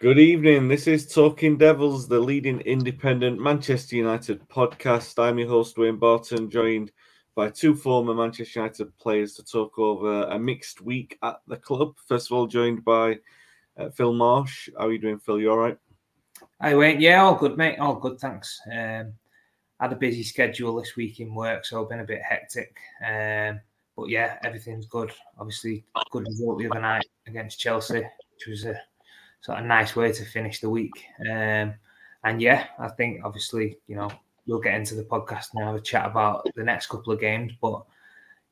Good evening. This is Talking Devils, the leading independent Manchester United podcast. I'm your host, Wayne Barton, joined by two former Manchester United players to talk over a mixed week at the club. First of all, joined by uh, Phil Marsh. How are you doing, Phil? You all right? Hi, Wayne. Yeah, all good, mate. All good, thanks. Um, had a busy schedule this week in work, so I've been a bit hectic. Um, but yeah, everything's good. Obviously, good result the other night against Chelsea, which was a sort of nice way to finish the week. Um, and yeah, I think obviously, you know, we'll get into the podcast and have a chat about the next couple of games. But,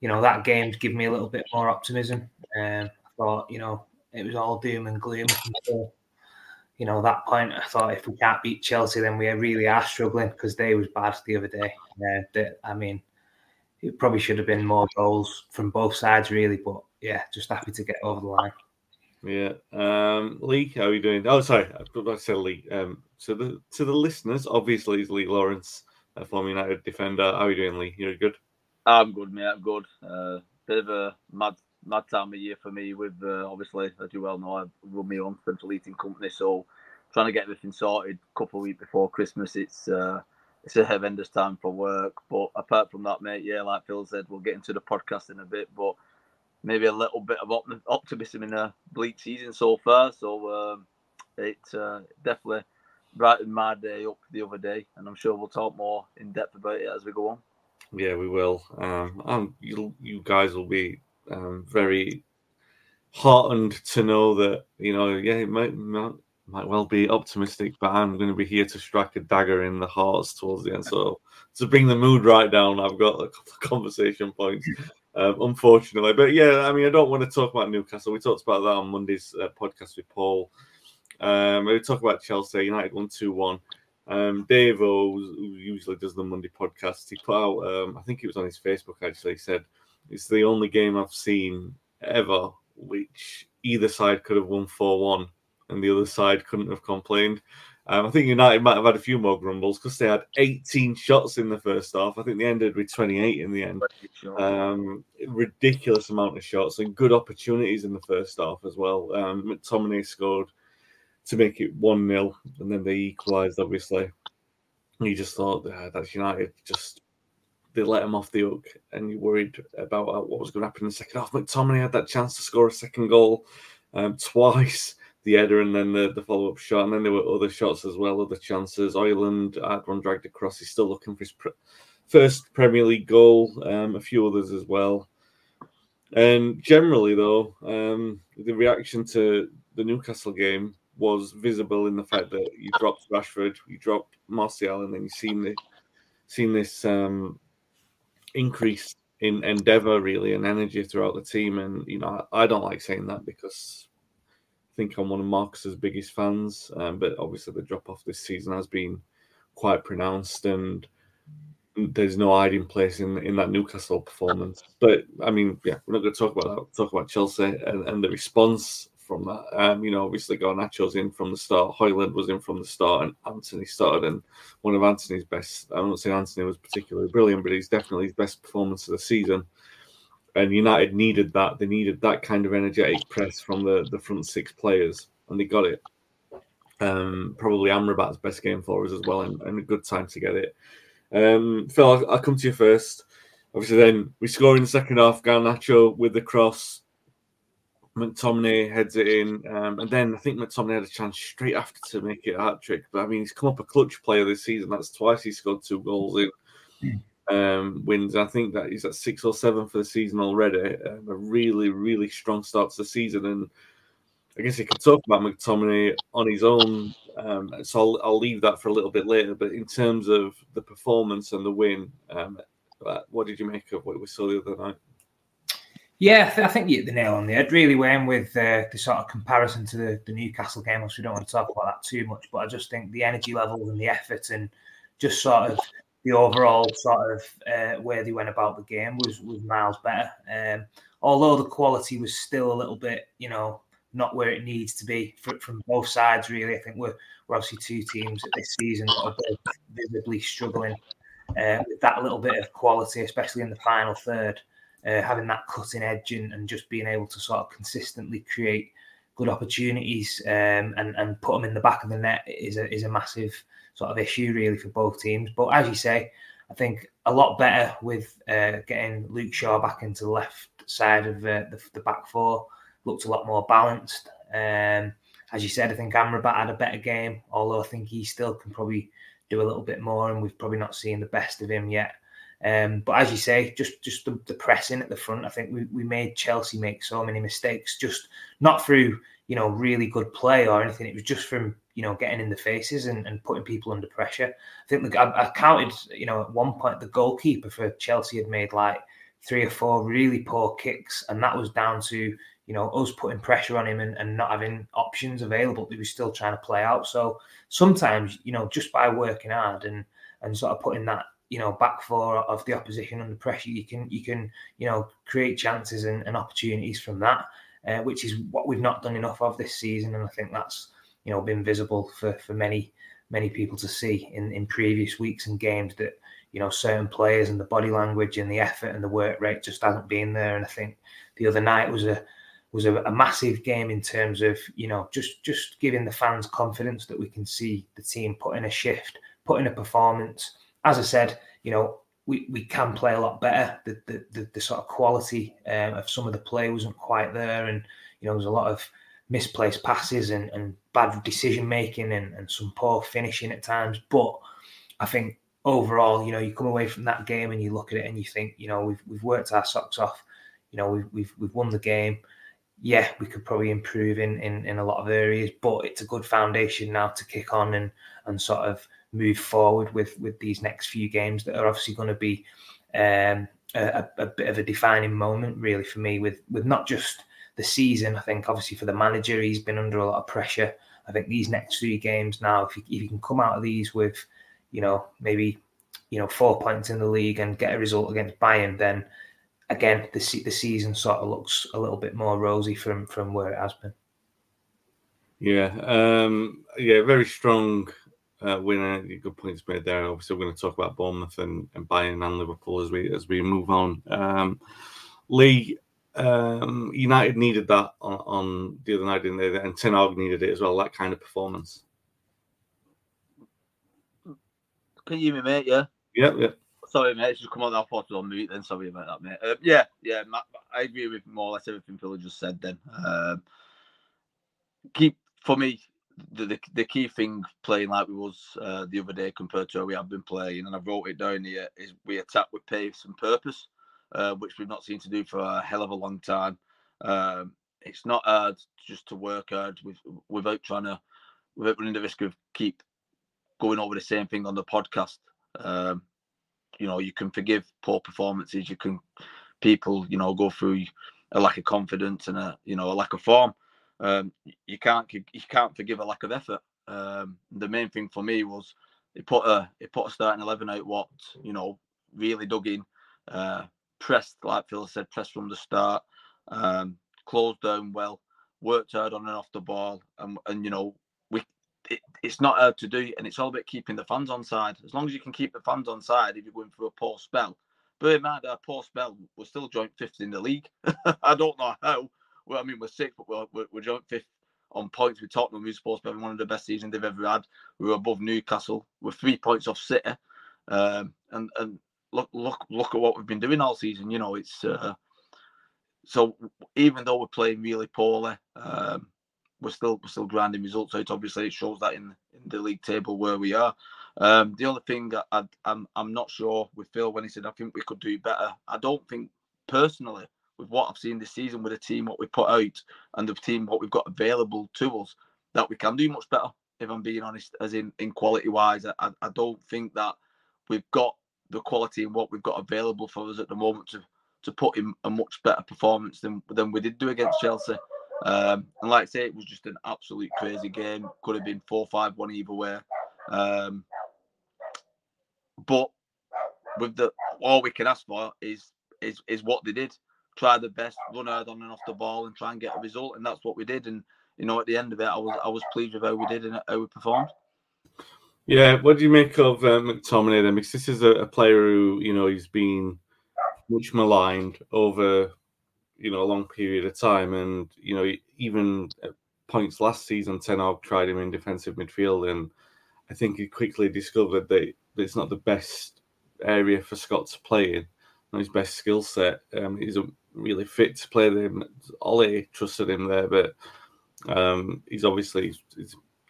you know, that game's given me a little bit more optimism. Um, I thought, you know, it was all doom and gloom until, you know, that point. I thought if we can't beat Chelsea, then we really are struggling because they was bad the other day. Uh, they, I mean, it probably should have been more goals from both sides, really. But yeah, just happy to get over the line. Yeah. Um, Lee, how are you doing? Oh, sorry, I said Lee. Um, so the to the listeners, obviously, is Lee Lawrence, a former United defender. How are you doing, Lee? You're good. I'm good, mate. I'm good. Uh, bit of a mad mad time of year for me. With uh, obviously, as you well know, I run my own central eating company, so trying to get everything sorted a couple of weeks before Christmas. It's uh, it's a horrendous time for work. But apart from that, mate, yeah, like Phil said, we'll get into the podcast in a bit. But maybe a little bit of optimism in a bleak season so far. So um, it uh, definitely brightened my day up the other day, and I'm sure we'll talk more in depth about it as we go on. Yeah, we will. Um, you, you guys will be um, very heartened to know that you know, yeah, it might, might might well be optimistic, but I'm going to be here to strike a dagger in the hearts towards the end. So to bring the mood right down, I've got a couple of conversation points um, unfortunately. But yeah, I mean, I don't want to talk about Newcastle. We talked about that on Monday's uh, podcast with Paul. Um, we talk about Chelsea United one two one. Um, Dave, who usually does the Monday podcast, he put out. Um, I think it was on his Facebook actually. He said it's the only game I've seen ever which either side could have won four one and the other side couldn't have complained. Um, I think United might have had a few more grumbles because they had 18 shots in the first half. I think they ended with 28 in the end. Um, ridiculous amount of shots and good opportunities in the first half as well. Um, McTominay scored to make it 1 0, and then they equalised, obviously. And you just thought, ah, that's United. Just they let him off the hook, and you worried about uh, what was going to happen in the second half. McTominay had that chance to score a second goal um, twice the header and then the, the follow up shot. And then there were other shots as well, other chances. Ireland had one dragged across. He's still looking for his pre- first Premier League goal, um, a few others as well. And generally, though, um, the reaction to the Newcastle game was visible in the fact that you dropped Rashford, you dropped Martial, and then you've seen, the, seen this um, increase in endeavour, really, and energy throughout the team. And, you know, I, I don't like saying that because think I'm one of Marcus's biggest fans, um, but obviously the drop off this season has been quite pronounced, and there's no hiding place in in that Newcastle performance. But I mean, yeah, we're not going to talk about that. talk about Chelsea and, and the response from that. Um, you know, obviously Garnacho's in from the start, Højlund was in from the start, and Antony started. And one of Antony's best, I don't say Antony was particularly brilliant, but he's definitely his best performance of the season and United needed that. They needed that kind of energetic press from the, the front six players, and they got it. Um, probably Amrabat's best game for us as well, and, and a good time to get it. Um, Phil, I'll, I'll, come to you first. Obviously, then we score in the second half. Garnacho with the cross. McTominay heads it in, um, and then I think McTominay had a chance straight after to make it a hat trick. But I mean, he's come up a clutch player this season. That's twice he scored two goals in um, wins. I think that he's at six or seven for the season already. Um, a really, really strong start to the season, and I guess you could talk about McTominay on his own. Um, so I'll, I'll leave that for a little bit later. But in terms of the performance and the win, um, uh, what did you make of what we saw the other night? Yeah, I think you hit the nail on the head. Really, when with uh, the sort of comparison to the, the Newcastle game, which we don't want to talk about that too much, but I just think the energy level and the effort and just sort of the overall sort of uh, way they went about the game was was miles better. Um, although the quality was still a little bit, you know, not where it needs to be for, from both sides. Really, I think we're we're obviously two teams this season that are visibly struggling uh, with that little bit of quality, especially in the final third uh, having that cutting edge and, and, just being able to sort of consistently create good opportunities um, and and put them in the back of the net is a is a massive sort of issue really for both teams. But as you say, I think a lot better with uh, getting Luke Shaw back into the left side of uh, the, the, back four. Looked a lot more balanced. Um, as you said, I think Amrabat had a better game, although I think he still can probably do a little bit more, and we've probably not seen the best of him yet. Um, but as you say, just just the, the, pressing at the front, I think we, we made Chelsea make so many mistakes, just not through you know really good play or anything. It was just from you know getting in the faces and, and putting people under pressure. I think the, I, I counted you know at one point the goalkeeper for Chelsea had made like three or four really poor kicks, and that was down to you know us putting pressure on him and, and not having options available. He was still trying to play out. So sometimes you know just by working hard and and sort of putting that you know back four of the opposition under pressure, you can you can you know create chances and, and opportunities from that, uh, which is what we've not done enough of this season, and I think that's you know been visible for for many many people to see in in previous weeks and games that you know certain players and the body language and the effort and the work rate just hasn't been there, and I think the other night was a was a, a, massive game in terms of you know just just giving the fans confidence that we can see the team put in a shift, put in a performance. As I said, you know, we, we can play a lot better. The the, the, the sort of quality um, of some of the play wasn't quite there, and you know, there's a lot of misplaced passes and, and bad decision making and, and some poor finishing at times. But I think overall, you know, you come away from that game and you look at it and you think, you know, we've we've worked our socks off. You know, we've we've, we've won the game. Yeah, we could probably improve in, in in a lot of areas, but it's a good foundation now to kick on and and sort of move forward with with these next few games that are obviously going to be um, a, a, bit of a defining moment, really, for me. With with not just the season, I think obviously for the manager, he's been under a lot of pressure. I think these next three games now, if you, if you can come out of these with, you know, maybe you know four points in the league and get a result against Bayern, then again the the season sort of looks a little bit more rosy from from where it has been. Yeah, um, yeah, very strong uh, winner. Good points made there. Obviously, we're going to talk about Bournemouth and, and Bayern and Liverpool as we as we move on. Um, Lee, um, United needed that on, on, the other night, didn't they? And Ten Hag needed it as well. That kind of performance. Can you hear me, mate? Yeah. Yep. Yep. Sorry, mate. It's just come on. I thought on mute. Then sorry about that, mate. Uh, yeah, yeah. I agree with more or less everything Phil just said. Then um, keep for me the, the, the key thing playing like we was uh, the other day compared to how we have been playing, and I wrote it down here, is we attack with pace and purpose, uh, which we've not seen to do for a hell of a long time. Um, it's not hard just to work hard with, without trying to, without running the risk of keep going over the same thing on the podcast. Um, you know, you can forgive poor performances. You can people, you know, go through a lack of confidence and a you know a lack of form um, you can't you can't forgive a lack of effort. Um, the main thing for me was he put a he put a starting eleven out what you know really dug in, uh, pressed like Phil said, pressed from the start, um, closed down well, worked hard on and off the ball, and and you know we it, it's not hard to do, and it's all about keeping the fans on side. As long as you can keep the fans on side, if you're going through a poor spell. But it might a poor spell, we're still joint fifth in the league. I don't know how, well, I mean, we're sixth, but we're, we're, we're joint fifth on points with Tottenham, who's supposed to be one of the best seasons they've ever had. We were above Newcastle. We're three points off City, um, and and look look look at what we've been doing all season. You know, it's uh, so even though we're playing really poorly, um, we're still we're still grinding results out. Obviously, it shows that in in the league table where we are. Um, the other thing I, I'm I'm not sure with Phil when he said I think we could do better. I don't think personally with what I've seen this season with the team what we put out and the team what we've got available to us that we can do much better. If I'm being honest, as in in quality wise, I, I don't think that we've got the quality and what we've got available for us at the moment to to put in a much better performance than than we did do against Chelsea. Um, and like I say, it was just an absolute crazy game. Could have been four five one either way. Um, but with the all we can ask for is is is what they did. Try the best, run hard on and off the ball, and try and get a result. And that's what we did. And you know, at the end of it, I was I was pleased with how we did and how we performed. Yeah, what do you make of uh, McTominay then? Because this is a, a, player who, you know, he's been much maligned over, you know, a long period of time, and you know, even at points last season, Ten Hag tried him in defensive midfield, and I think he quickly discovered that it's not the best area for Scott to play in, not his best skill set. Um, he's really fit to play there. Ole trusted him there, but um, he's obviously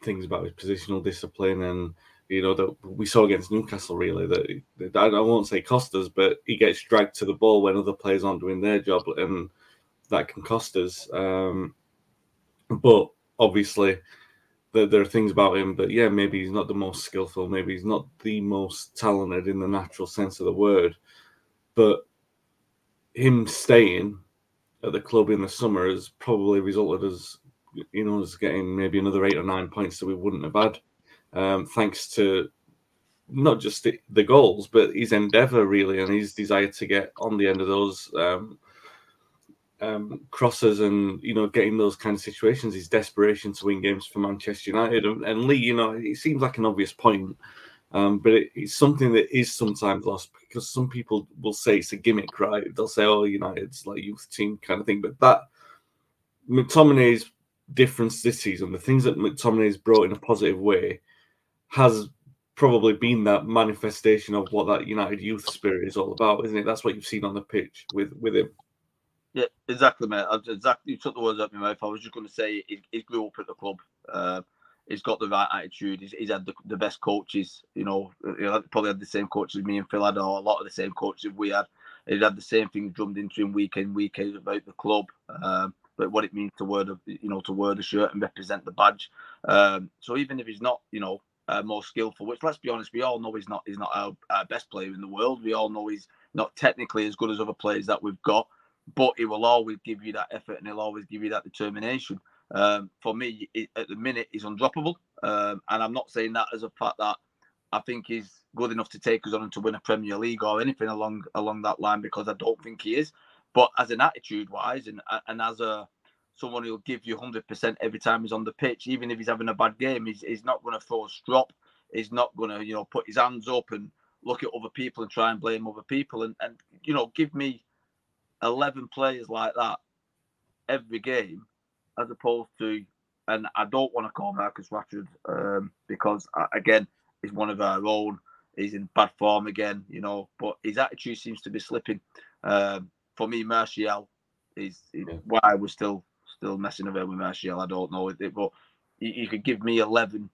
things about his positional discipline and you know that we saw against Newcastle really that, that I won't say cost us, but he gets dragged to the ball when other players aren't doing their job, and that can cost us. Um, but obviously, there, there are things about him that yeah, maybe he's not the most skillful, maybe he's not the most talented in the natural sense of the word, but him staying at the club in the summer has probably resulted as you know as getting maybe another eight or nine points that we wouldn't have had um, thanks to not just the, the, goals, but his endeavour really and his desire to get on the end of those um, um, crosses and you know getting those kind of situations. His desperation to win games for Manchester United and, and Lee. You know, it seems like an obvious point, um, but it, it's something that is sometimes lost because some people will say it's a gimmick, right? They'll say, "Oh, United's like youth team kind of thing," but that McTominay's difference this season, the things that McTominay's brought in a positive way has probably been that manifestation of what that United youth spirit is all about, isn't it? That's what you've seen on the pitch with with him. Yeah, exactly, mate. Exactly, you took the words out of my mouth. I was just going to say he, he grew up at the club. Uh, he's got the right attitude. He's, he's had the, the, best coaches. You know, he probably had the same coaches me and Phil had, or a lot of the same coaches we had. He had the same thing drummed into him week in, week out about the club. Um, but what it means to wear the, you know, to wear the shirt and represent the badge. Um, so even if he's not, you know, uh, more skillful. Which, let's be honest, we all know he's not. He's not our, our, best player in the world. We all know he's not technically as good as other players that we've got. But he will always give you that effort, and he'll always give you that determination. Um, for me, it, at the minute, he's undroppable, um, and I'm not saying that as a fact that I think he's good enough to take us on to win a Premier League or anything along along that line because I don't think he is. But as an attitude wise, and and as a someone who'll give you 100% every time he's on the pitch, even if he's having a bad game. He's, he's not going to throw a strop. He's not going to, you know, put his hands up and look at other people and try and blame other people. And, and you know, give me 11 players like that every game as opposed to, and I don't want to call Marcus Rashford um, because, uh, again, he's one of our own. He's in bad form again, you know, but his attitude seems to be slipping. Um, for me, Martial is, is yeah. why we're still still messing around with Martial. I don't know it, but you, you, could give me eleven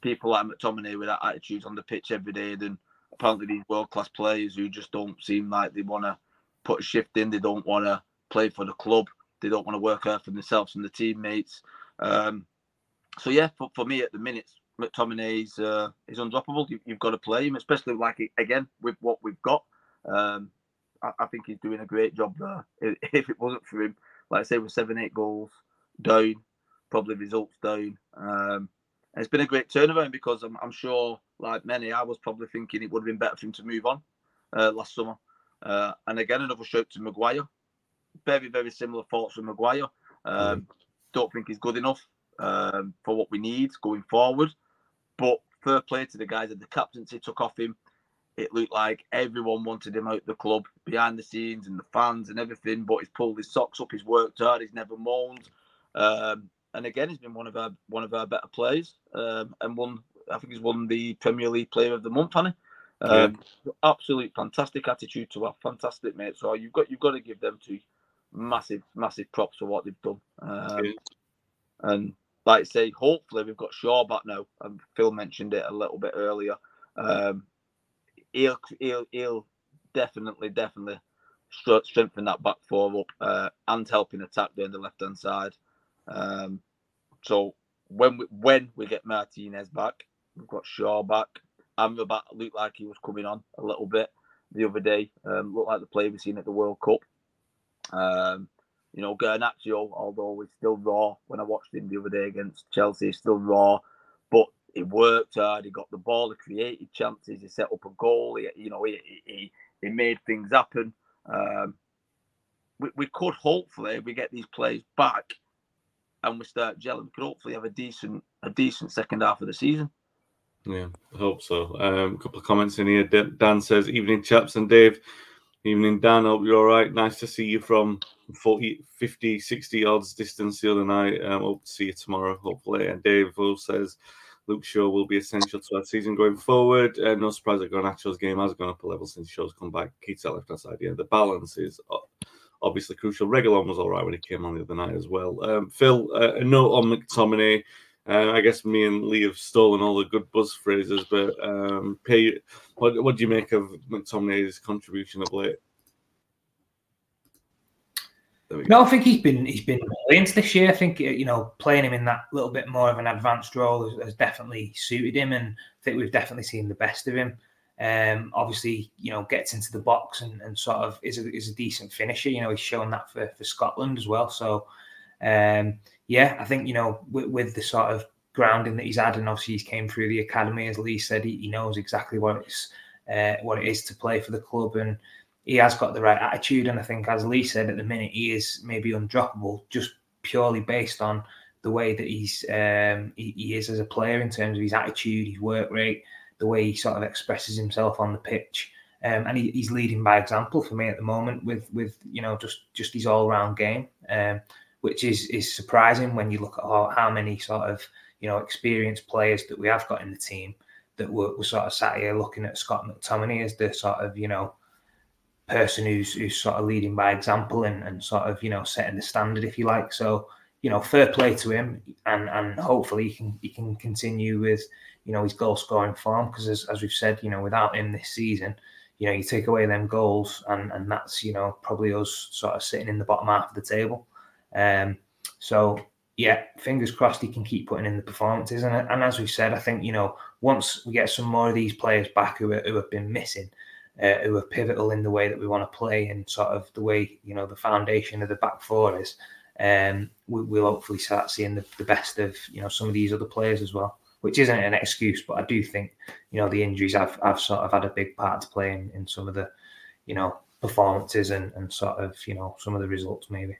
people like McTominay with that attitude on the pitch every day. Then apparently these world class players who just don't seem like they want to put a shift in. They don't want to play for the club. They don't want to work hard for themselves and the teammates. Um, so yeah, for, for me at the minute, McTominay is uh, is undroppable. You, have got to play him, especially like again with what we've got. Um, I, I, think he's doing a great job there. If it wasn't for him, like I say, with seven, eight goals down, probably results down. Um, and it's been a great turnaround because I'm, I'm, sure, like many, I was probably thinking it would have been better for him to move on uh, last summer. Uh, and again, another shout to Maguire. Very, very similar thoughts from Maguire. Um, mm. Don't think he's good enough um, for what we need going forward. But fair play to the guys that the captaincy took off him it looked like everyone wanted him out the club behind the scenes and the fans and everything. But he's pulled his socks up, he's worked hard, he's never moaned. Um, and again, he's been one of our one of our better players, um, and won. I think he's won the Premier League Player of the Month, hasn't? Um, yeah. Absolute fantastic attitude to our fantastic mate. So you've got you've got to give them two massive massive props for what they've done. Um. And like I say, hopefully we've got Shaw back now. And Phil mentioned it a little bit earlier. Um, he'll he'll he'll definitely definitely strengthen that back four up uh, and helping attack down the left hand side. Um, so when we when we get Martinez back, we've got Shaw back. Amrabat looked like he was coming on a little bit the other day. Um, looked like the player we've seen at the World Cup. Um, you know, Garnacho, although he's still raw when I watched him the other day against Chelsea, still raw, but he worked hard. He got the ball, he created chances, he set up a goal. He, you know, he, he, he made things happen. Um, we, we could hopefully we get these players back and we start gelling. We could hopefully have a decent a decent second half of the season. Yeah, I hope so. Um, a couple of comments in here. Dan says, "Evening, chaps and Dave." Evening, Dan. Hope you're all right. Nice to see you from 40, 50, 60 yards distance the other night. Um, hope to see you tomorrow, hopefully. And Dave says Luke Shaw will be essential to our season going forward. Uh, no surprise that Garnacho's game has gone up a level since Shaw's come back. Keith left hand side. Yeah, the balance is obviously crucial. Reguilón was all right when he came on the other night as well. Um, Phil, uh, a note on McTominay. Uh, I guess me and Lee have stolen all the good buzz phrases, but um, pay, what, what do you make of McTominay's contribution of late? No, I think he's been he's been brilliant this year. I think you know playing him in that little bit more of an advanced role has, has definitely suited him, and I think we've definitely seen the best of him. Um, obviously, you know, gets into the box and, and sort of is a, is a decent finisher. You know, he's shown that for, for Scotland as well. So, um, yeah, I think you know with, with, the sort of grounding that he's had, and obviously he's came through the academy, as Lee said, he, he knows exactly what it's uh, what it is to play for the club, and he has got the right attitude. And I think, as Lee said, at the minute he is maybe undroppable, just purely based on the way that he's um, he, he, is as a player in terms of his attitude, his work rate, the way he sort of expresses himself on the pitch. Um, and he, he's leading by example for me at the moment with with you know just just his all round game. Um, which is is surprising when you look at how, how many sort of you know experienced players that we have got in the team that were, sort of sat here looking at Scott McTominay as the sort of you know person who's who's sort of leading by example and, and sort of you know setting the standard if you like. So you know fair play to him and and hopefully he can he can continue with you know his goal scoring form because as, as we've said you know without him this season you know you take away them goals and and that's you know probably us sort of sitting in the bottom half of the table. Um, so yeah, fingers crossed he can keep putting in the performances. And, and as we said, I think you know once we get some more of these players back who, are, who have been missing, uh, who are pivotal in the way that we want to play and sort of the way you know the foundation of the back four is, um, we, will hopefully start seeing the, the best of you know some of these other players as well. Which isn't an excuse, but I do think you know the injuries have, have sort of had a big part to play in, in some of the you know performances and, and sort of you know some of the results maybe.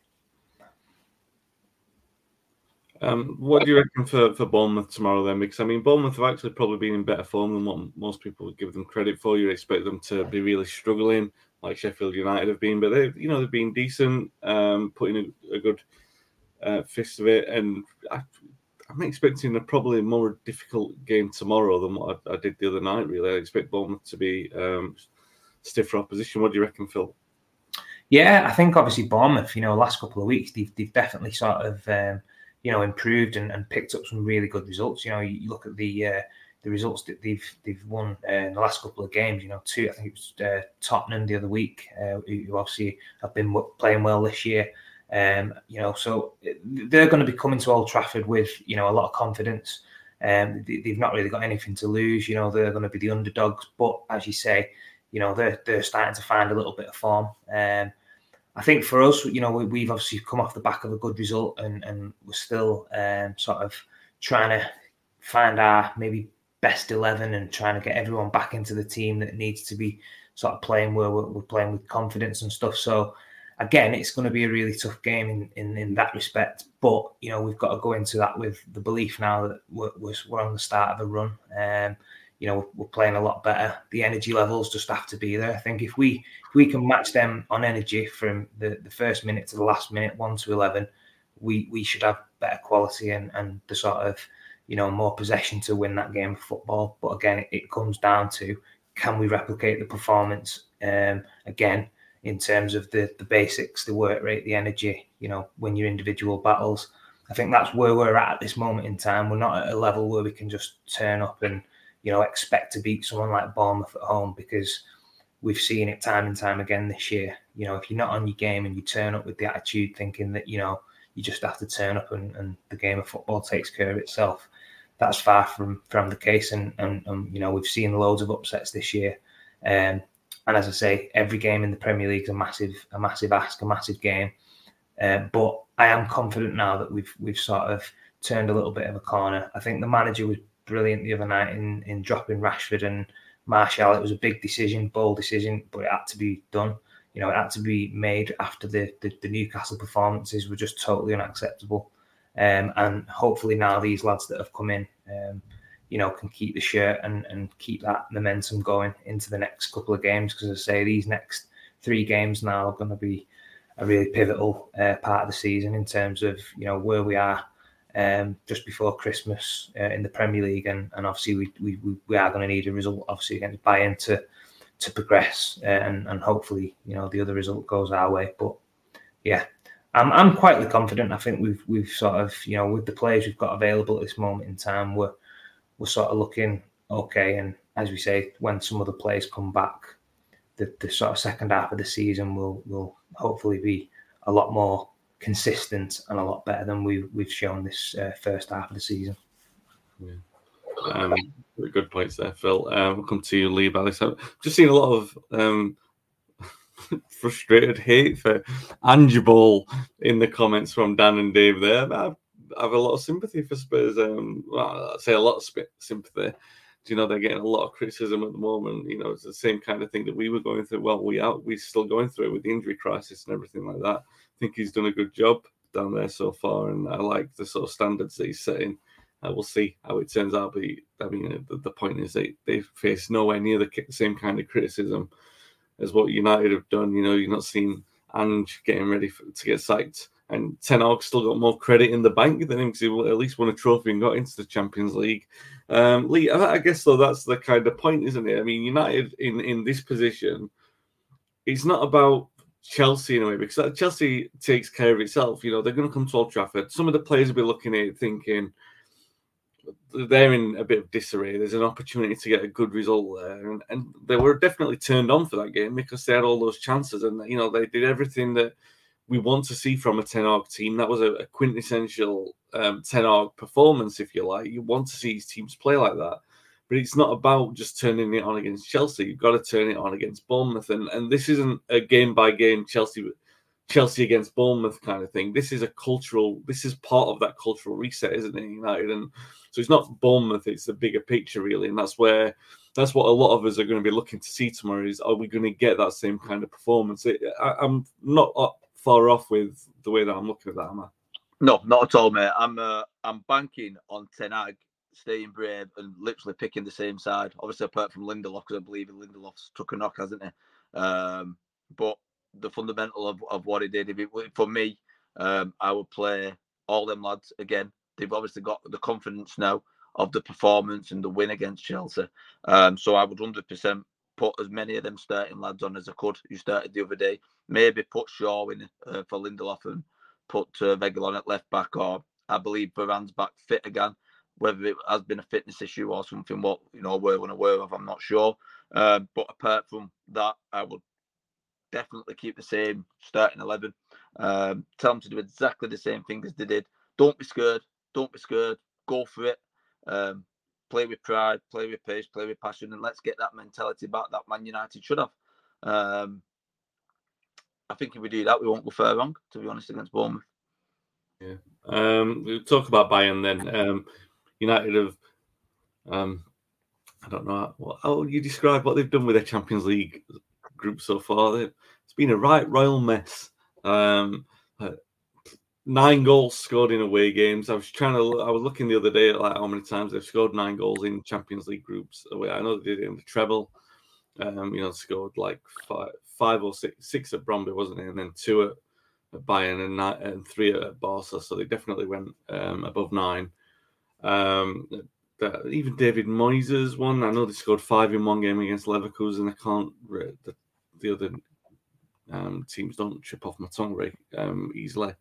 Um, what do you reckon for, for Bournemouth tomorrow then? Because I mean, Bournemouth have actually probably been in better form than what most people would give them credit for. You expect them to be really struggling, like Sheffield United have been, but they, you know, they've been decent, um, putting a, a good uh, fist of it. And I, am expecting a probably more difficult game tomorrow than what I, I, did the other night. Really, I expect Bournemouth to be um, stiffer opposition. What do you reckon, Phil? Yeah, I think obviously Bournemouth. You know, last couple of weeks they've, they've definitely sort of um, you know, improved and, and picked up some really good results. You know, you, look at the uh, the results that they've they've won uh, in the last couple of games. You know, two I think it was uh, Tottenham the other week, uh, who obviously have been playing well this year. Um, you know, so they're going to be coming to Old Trafford with you know a lot of confidence. Um, they, have not really got anything to lose. You know, they're going to be the underdogs, but as you say, you know they're they're starting to find a little bit of form. Um, I think for us, you know, we, have obviously come off the back of a good result, and and we're still um, sort of trying to find our maybe best eleven and trying to get everyone back into the team that needs to be sort of playing where we're, we're playing with confidence and stuff. So again, it's going to be a really tough game in, in, in that respect. But you know, we've got to go into that with the belief now that we're, we're on the start of a run. Um, you know we're playing a lot better. The energy levels just have to be there. I think if we if we can match them on energy from the, the first minute to the last minute, one to eleven, we we should have better quality and and the sort of you know more possession to win that game of football. But again, it, it comes down to can we replicate the performance um, again in terms of the the basics, the work rate, the energy. You know, win your individual battles. I think that's where we're at at this moment in time. We're not at a level where we can just turn up and you know expect to beat someone like Bournemouth at home because we've seen it time and time again this year. You know, if you're not on your game and you turn up with the attitude thinking that you know you just have to turn up and, and the game of football takes care of itself, that's far from from the case. And, and, and you know we've seen loads of upsets this year. Um, and as I say, every game in the Premier League is a massive a massive ask, a massive game. Uh, but I am confident now that we've we've sort of turned a little bit of a corner. I think the manager was brilliant the other night in in dropping Rashford and Martial. It was a big decision, bold decision, but it had to be done. You know, it had to be made after the the, the Newcastle performances were just totally unacceptable. Um, and hopefully now these lads that have come in, um, you know, can keep the shirt and, and keep that momentum going into the next couple of games. Because I say these next three games now are going to be a really pivotal uh, part of the season in terms of you know where we are um, just before Christmas uh, in the Premier League, and, and obviously we, we, we are going to need a result obviously against Bayern to to progress, uh, and and hopefully you know the other result goes our way. But yeah, I'm I'm quietly confident. I think we've we've sort of you know with the players we've got available at this moment in time, we're we're sort of looking okay. And as we say, when some of the players come back, the, the sort of second half of the season will will hopefully be a lot more consistent and a lot better than we we've shown this uh, first half of the season. Yeah. Um, good points there, Phil. Um, we'll come to you, Lee Ballis. I've just seen a lot of um, frustrated hate for Angeball in the comments from Dan and Dave there. I have a lot of sympathy for Spurs. Um, well, I'd say a lot of sympathy Do you know they're getting a lot of criticism at the moment. You know, it's the same kind of thing that we were going through. Well, we are we're still going through it with the injury crisis and everything like that. Think he's done a good job down there so far, and I like the sort of standards that he's setting. Uh, we'll see how it turns out. But I mean, the, the point is they they face nowhere near the same kind of criticism as what United have done. You know, you're not seeing Ange getting ready for, to get sacked. And Ten Hag still got more credit in the bank than him because he at least won a trophy and got into the Champions League. Um, Lee, I guess though that's the kind of point, isn't it? I mean, United in in this position, it's not about Chelsea in a way because Chelsea takes care of itself. You know, they're going to come to Old Trafford. Some of the players will be looking at it thinking they're in a bit of disarray. There's an opportunity to get a good result there, and, and they were definitely turned on for that game because they had all those chances, and you know they did everything that we want to see from a Ten Hag team. That was a, a quintessential um, Ten Hag performance, if you like. You want to see his teams play like that. But it's not about just turning it on against Chelsea. You've got to turn it on against Bournemouth. And, and this isn't a game by game Chelsea Chelsea against Bournemouth kind of thing. This is a cultural, this is part of that cultural reset, isn't it, United? And so it's not Bournemouth, it's the bigger picture, really. And that's where, that's what a lot of us are going to be looking to see tomorrow is are we going to get that same kind of performance? It, I, am not far off with the way that I'm looking at that, am I? No, not at all, mate. I'm uh, I'm banking on Ten Hag staying brave and literally picking the same side. Obviously, apart from Lindelof, because I believe Lindelof's took a knock, hasn't he? Um, but the fundamental of, of what he did, if it, for me, um, I would play all them lads again. They've obviously got the confidence now of the performance and the win against Chelsea. Um, so I would 100% put as many of them starting lads on as I could who started the other day. Maybe put Shaw in uh, for Lindelof and put uh, Reguilón at left back, or I believe Varane's back fit again. Whether it has been a fitness issue or something, what you know we're unaware of, I'm not sure. Uh, but apart from that, I would definitely keep the same starting eleven. Um, tell them to do exactly the same thing as they did. Don't be scared. Don't be scared. Go for it. Um, play with pride, play with pace, play with passion, and let's get that mentality back that Man United should have. Um, I think if we do that, we won't go far wrong, to be honest, against Bournemouth. Yeah. Um, we'll talk about Bayern then. Um, United have, um, I don't know, how, you describe what they've done with their Champions League group so far? It's been a right royal mess. Um, uh, nine goals scored in away games. I was trying to. I was looking the other day at like how many times they've scored nine goals in Champions League groups away. I know they did it in the treble. Um, you know, scored like five, five or six, six at Brøndby, wasn't it? And then two at at Bayern and, nine, and three at Barca, so they definitely went um, above nine. Um, that, even David Moyes' one, I know they scored five in one game against Leverkusen. I can't, the, the other um, teams don't chip off my tongue very um, easily.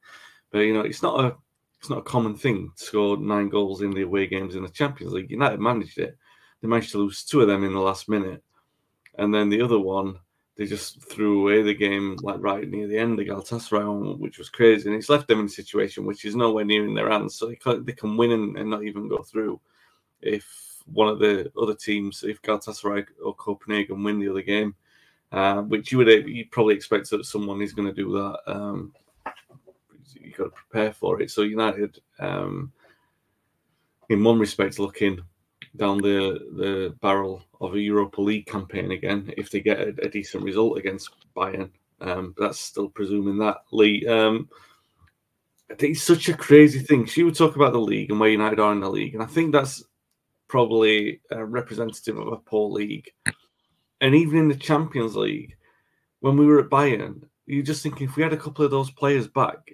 But, you know, it's not a it's not a common thing to score nine goals in the away games in the Champions League. United managed it. They managed to lose two of them in the last minute. And then the other one, they just threw away the game like right near the end, the Galatasaray which was crazy. And it's left them in a situation which is nowhere near in their hands. So they can, they can win and, and not even go through if one of the other teams, if Galatasaray or Copenhagen win the other game, uh, which you would you probably expect that someone is going to do that. Um, you've got to prepare for it. So United, um, in one respect, looking down the the barrel of a Europa League campaign again if they get a, a decent result against Bayern. Um, but that's still presuming that Lee. Um, it's such a crazy thing. She would talk about the league and where United are in the league, and I think that's probably representative of a poor league. And even in the Champions League, when we were at Bayern, you're just thinking if we had a couple of those players back,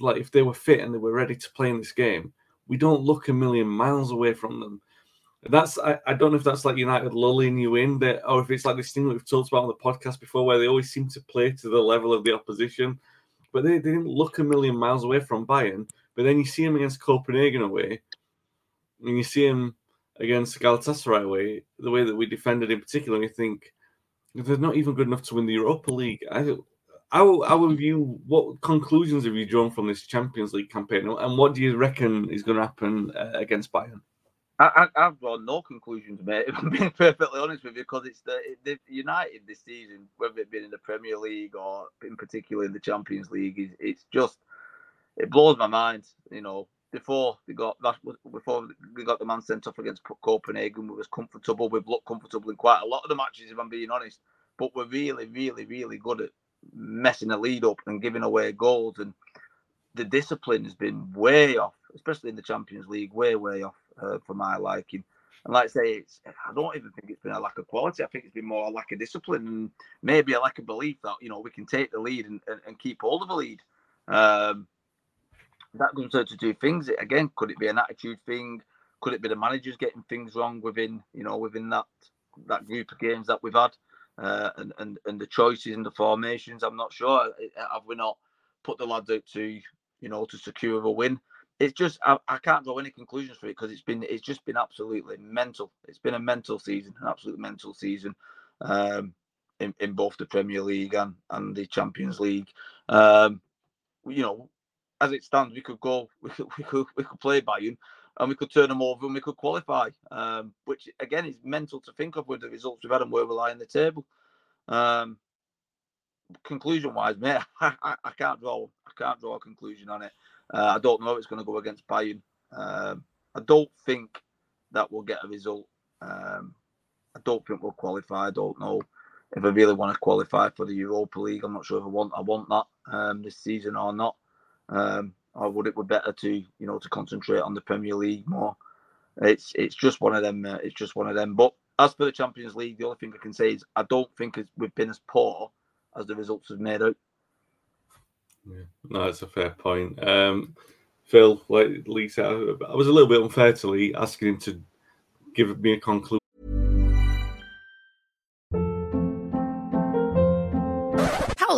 like if they were fit and they were ready to play in this game, we don't look a million miles away from them. That's I, I don't know if that's like United lulling you in, that, or if it's like this thing that we've talked about on the podcast before, where they always seem to play to the level of the opposition. But they, they didn't look a million miles away from Bayern. But then you see them against Copenhagen away, and you see them against Galatasaray away, the way that we defended in particular, and you think they're not even good enough to win the Europa League. I, how, how have you, what conclusions have you drawn from this Champions League campaign, and what do you reckon is going to happen uh, against Bayern? I, have drawn no conclusions, mate. If I'm being perfectly honest with you, because it's the, the United this season, whether it been in the Premier League or in particular in the Champions League, is it's just it blows my mind. You know, before they got that before they got the man sent off against Copenhagen, we was comfortable. We've looked comfortable in quite a lot of the matches, if I'm being honest. But we're really, really, really good at messing the lead up and giving away goals. And the discipline has been way off, especially in the Champions League, way, way off uh, for my liking. And like I say, it's I don't even think it's been a lack of quality. I think it's been more a lack of discipline and maybe a lack of belief that you know we can take the lead and, and, and keep hold of the lead. Um, that comes down to two things. Again, could it be an attitude thing? Could it be the managers getting things wrong within you know within that that group of games that we've had, uh, and and and the choices and the formations? I'm not sure. Have we not put the lads out to you know to secure a win? It's just I, I can't draw any conclusions for it because it's been it's just been absolutely mental. It's been a mental season, an absolute mental season. Um, in, in both the Premier League and, and the Champions League. Um, you know, as it stands, we could go, we could, we could, we could play Bayern and we could turn them over and we could qualify. Um, which again is mental to think of with the results we've had and where we lie in the table. Um, conclusion wise, mate, I, I, I, can't draw, I can't draw a conclusion on it. Uh, I don't know if it's going to go against Bayern. Um, I don't think that we'll get a result. Um, I don't think we'll qualify. I don't know if I really want to qualify for the Europa League. I'm not sure if I want I want that um, this season or not um, or would it be better to you know to concentrate on the Premier League more? It's it's just one of them. Uh, it's just one of them. But as for the Champions League, the only thing I can say is I don't think we've been as poor as the results have made out. Yeah, no, that's a fair point. Um, Phil, like Lee said, I was a little bit unfair to Lee asking him to give me a conclusion.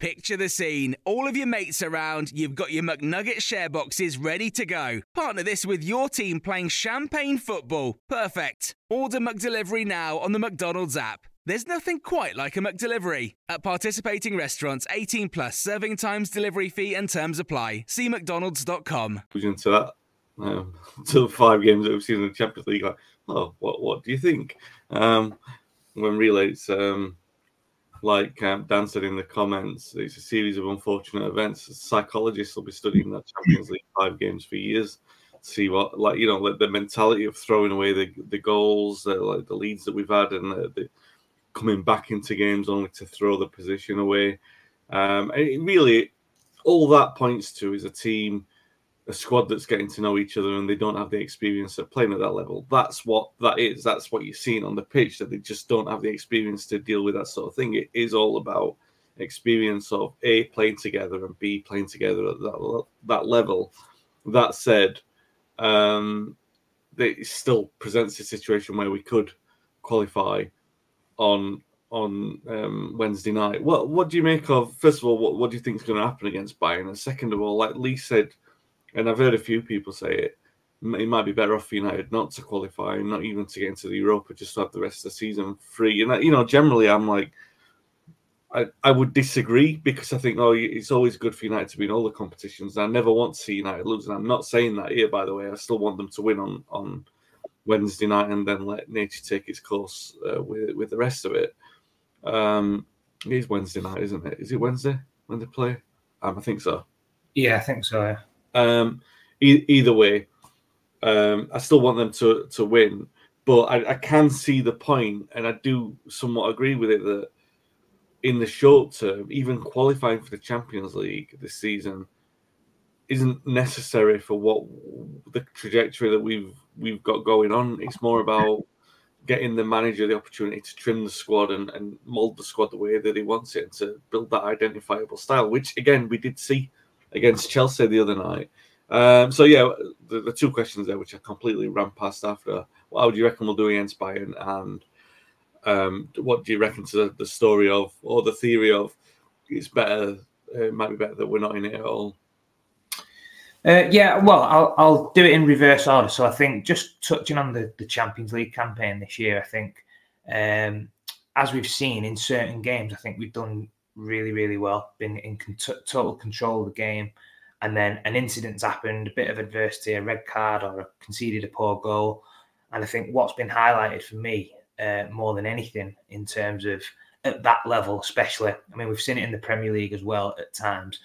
Picture the scene. All of your mates around, you've got your McNugget share boxes ready to go. Partner this with your team playing champagne football. Perfect. Order McDelivery now on the McDonald's app. There's nothing quite like a McDelivery. At participating restaurants, 18 plus serving times, delivery fee, and terms apply. See McDonald's.com. Into that, um, to the five games that we've seen in the Champions League, like, oh, what, what do you think? Um, when really um, like um, Dan said in the comments, it's a series of unfortunate events. Psychologists will be studying that Champions League five games for years, see what, like you know, like the mentality of throwing away the the goals, the, like the leads that we've had, and the, the coming back into games only to throw the position away. Um, and it really, all that points to is a team a squad that's getting to know each other and they don't have the experience of playing at that level. That's what that is. That's what you're seeing on the pitch that they just don't have the experience to deal with that sort of thing. It is all about experience of a playing together and b playing together at that that level. That said, um, it still presents a situation where we could qualify on on um, Wednesday night. What what do you make of? First of all, what, what do you think is going to happen against Bayern? And second of all, like Lee said and I've heard a few people say it. It might be better off for United not to qualify, not even to get into the Europa, just to have the rest of the season free. And you know, generally, I'm like, I, I would disagree because I think oh, it's always good for United to be in all the competitions. I never want to see United lose, and I'm not saying that here, by the way. I still want them to win on on Wednesday night and then let nature take its course uh, with with the rest of it. Um, it is Wednesday night, isn't it? Is it Wednesday when they play? Um, I think so. Yeah, I think so. Yeah. Um, e- either way, um, I still want them to to win, but I, I can see the point, and I do somewhat agree with it that in the short term, even qualifying for the Champions League this season isn't necessary for what the trajectory that we've we've got going on. It's more about getting the manager the opportunity to trim the squad and, and mold the squad the way that he wants it and to build that identifiable style, which again we did see against Chelsea the other night. Um, so yeah, the, the, two questions there, which I completely ran past after. What do you reckon we'll do against Bayern, and um, what do you reckon to the, the, story of, or the theory of, it's better, uh, it might be better that we're not in it at all. Uh, yeah, well, I'll, I'll do it in reverse order. So I think just touching on the, the Champions League campaign this year, I think um, as we've seen in certain games, I think we've done really, really well, been in t- total control of the game. And then an incident's happened, a bit of adversity, a red card or a conceded a poor goal. And I think what's been highlighted for me uh, more than anything in terms of at that level, especially, I mean, we've seen it in the Premier League as well at times,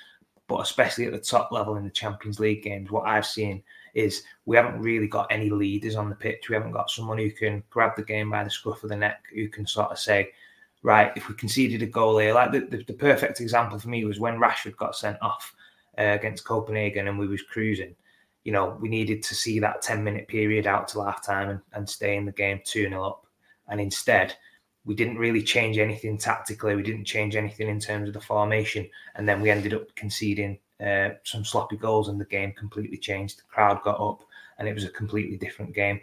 but especially at the top level in the Champions League games, what I've seen is we haven't really got any leaders on the pitch. We haven't got someone who can grab the game by the scruff of the neck, who can sort of say, right, if we conceded a goal here, like the, the, the perfect example for me was when Rashford got sent off uh, against Copenhagen and we was cruising. You know, we needed to see that 10 minute period out to half time and, and stay in the game 2 0 up. And instead, we didn't really change anything tactically. We didn't change anything in terms of the formation. And then we ended up conceding uh, some sloppy goals and the game completely changed. The crowd got up and it was a completely different game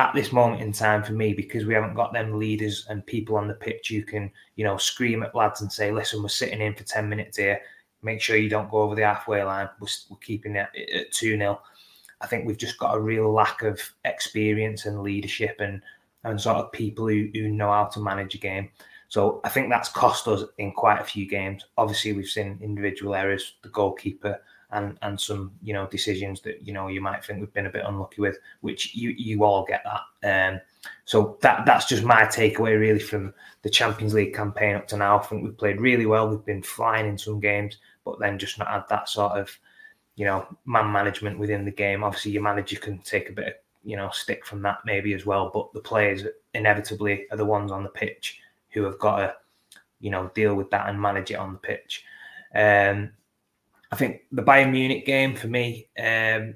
at this moment in time for me because we haven't got them leaders and people on the pitch who can, you know, scream at lads and say, listen, we're sitting in for 10 minutes here. Make sure you don't go over the halfway line. We're, we're keeping it at 2 0. I think we've just got a real lack of experience and leadership and, and sort of people who, who know how to manage a game. So I think that's cost us in quite a few games. Obviously, we've seen individual errors, the goalkeeper and and some you know decisions that you know you might think we've been a bit unlucky with, which you you all get that. Um, so that that's just my takeaway really from the Champions League campaign up to now. I think we've played really well. We've been flying in some games, but then just not had that sort of you know man management within the game. Obviously, your manager can take a bit of you know stick from that maybe as well, but the players inevitably are the ones on the pitch who have got to you know deal with that and manage it on the pitch. Um, I think the Bayern Munich game for me, um,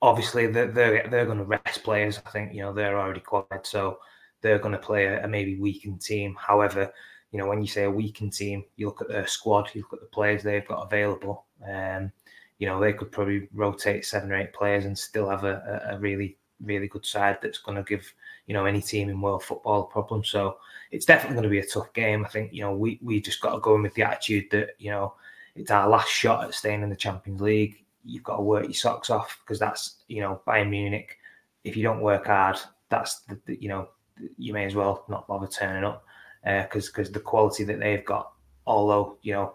obviously they're they're, they're going to rest players. I think you know they're already qualified, so they're going to play a, a, maybe weakened team. However, you know when you say a weakened team, you look at their squad, you look at the players they've got available. Um, you know they could probably rotate seven or eight players and still have a, a really really good side that's going to give you know any team in world football a problem. So it's definitely going to be a tough game. I think you know we we just got to go in with the attitude that you know it's our last shot at staying in the Champions League. You've got to work your socks off because that's you know Bayern Munich. If you don't work hard, that's the, the you know you may as well not bother turning up because uh, because the quality that they've got. Although you know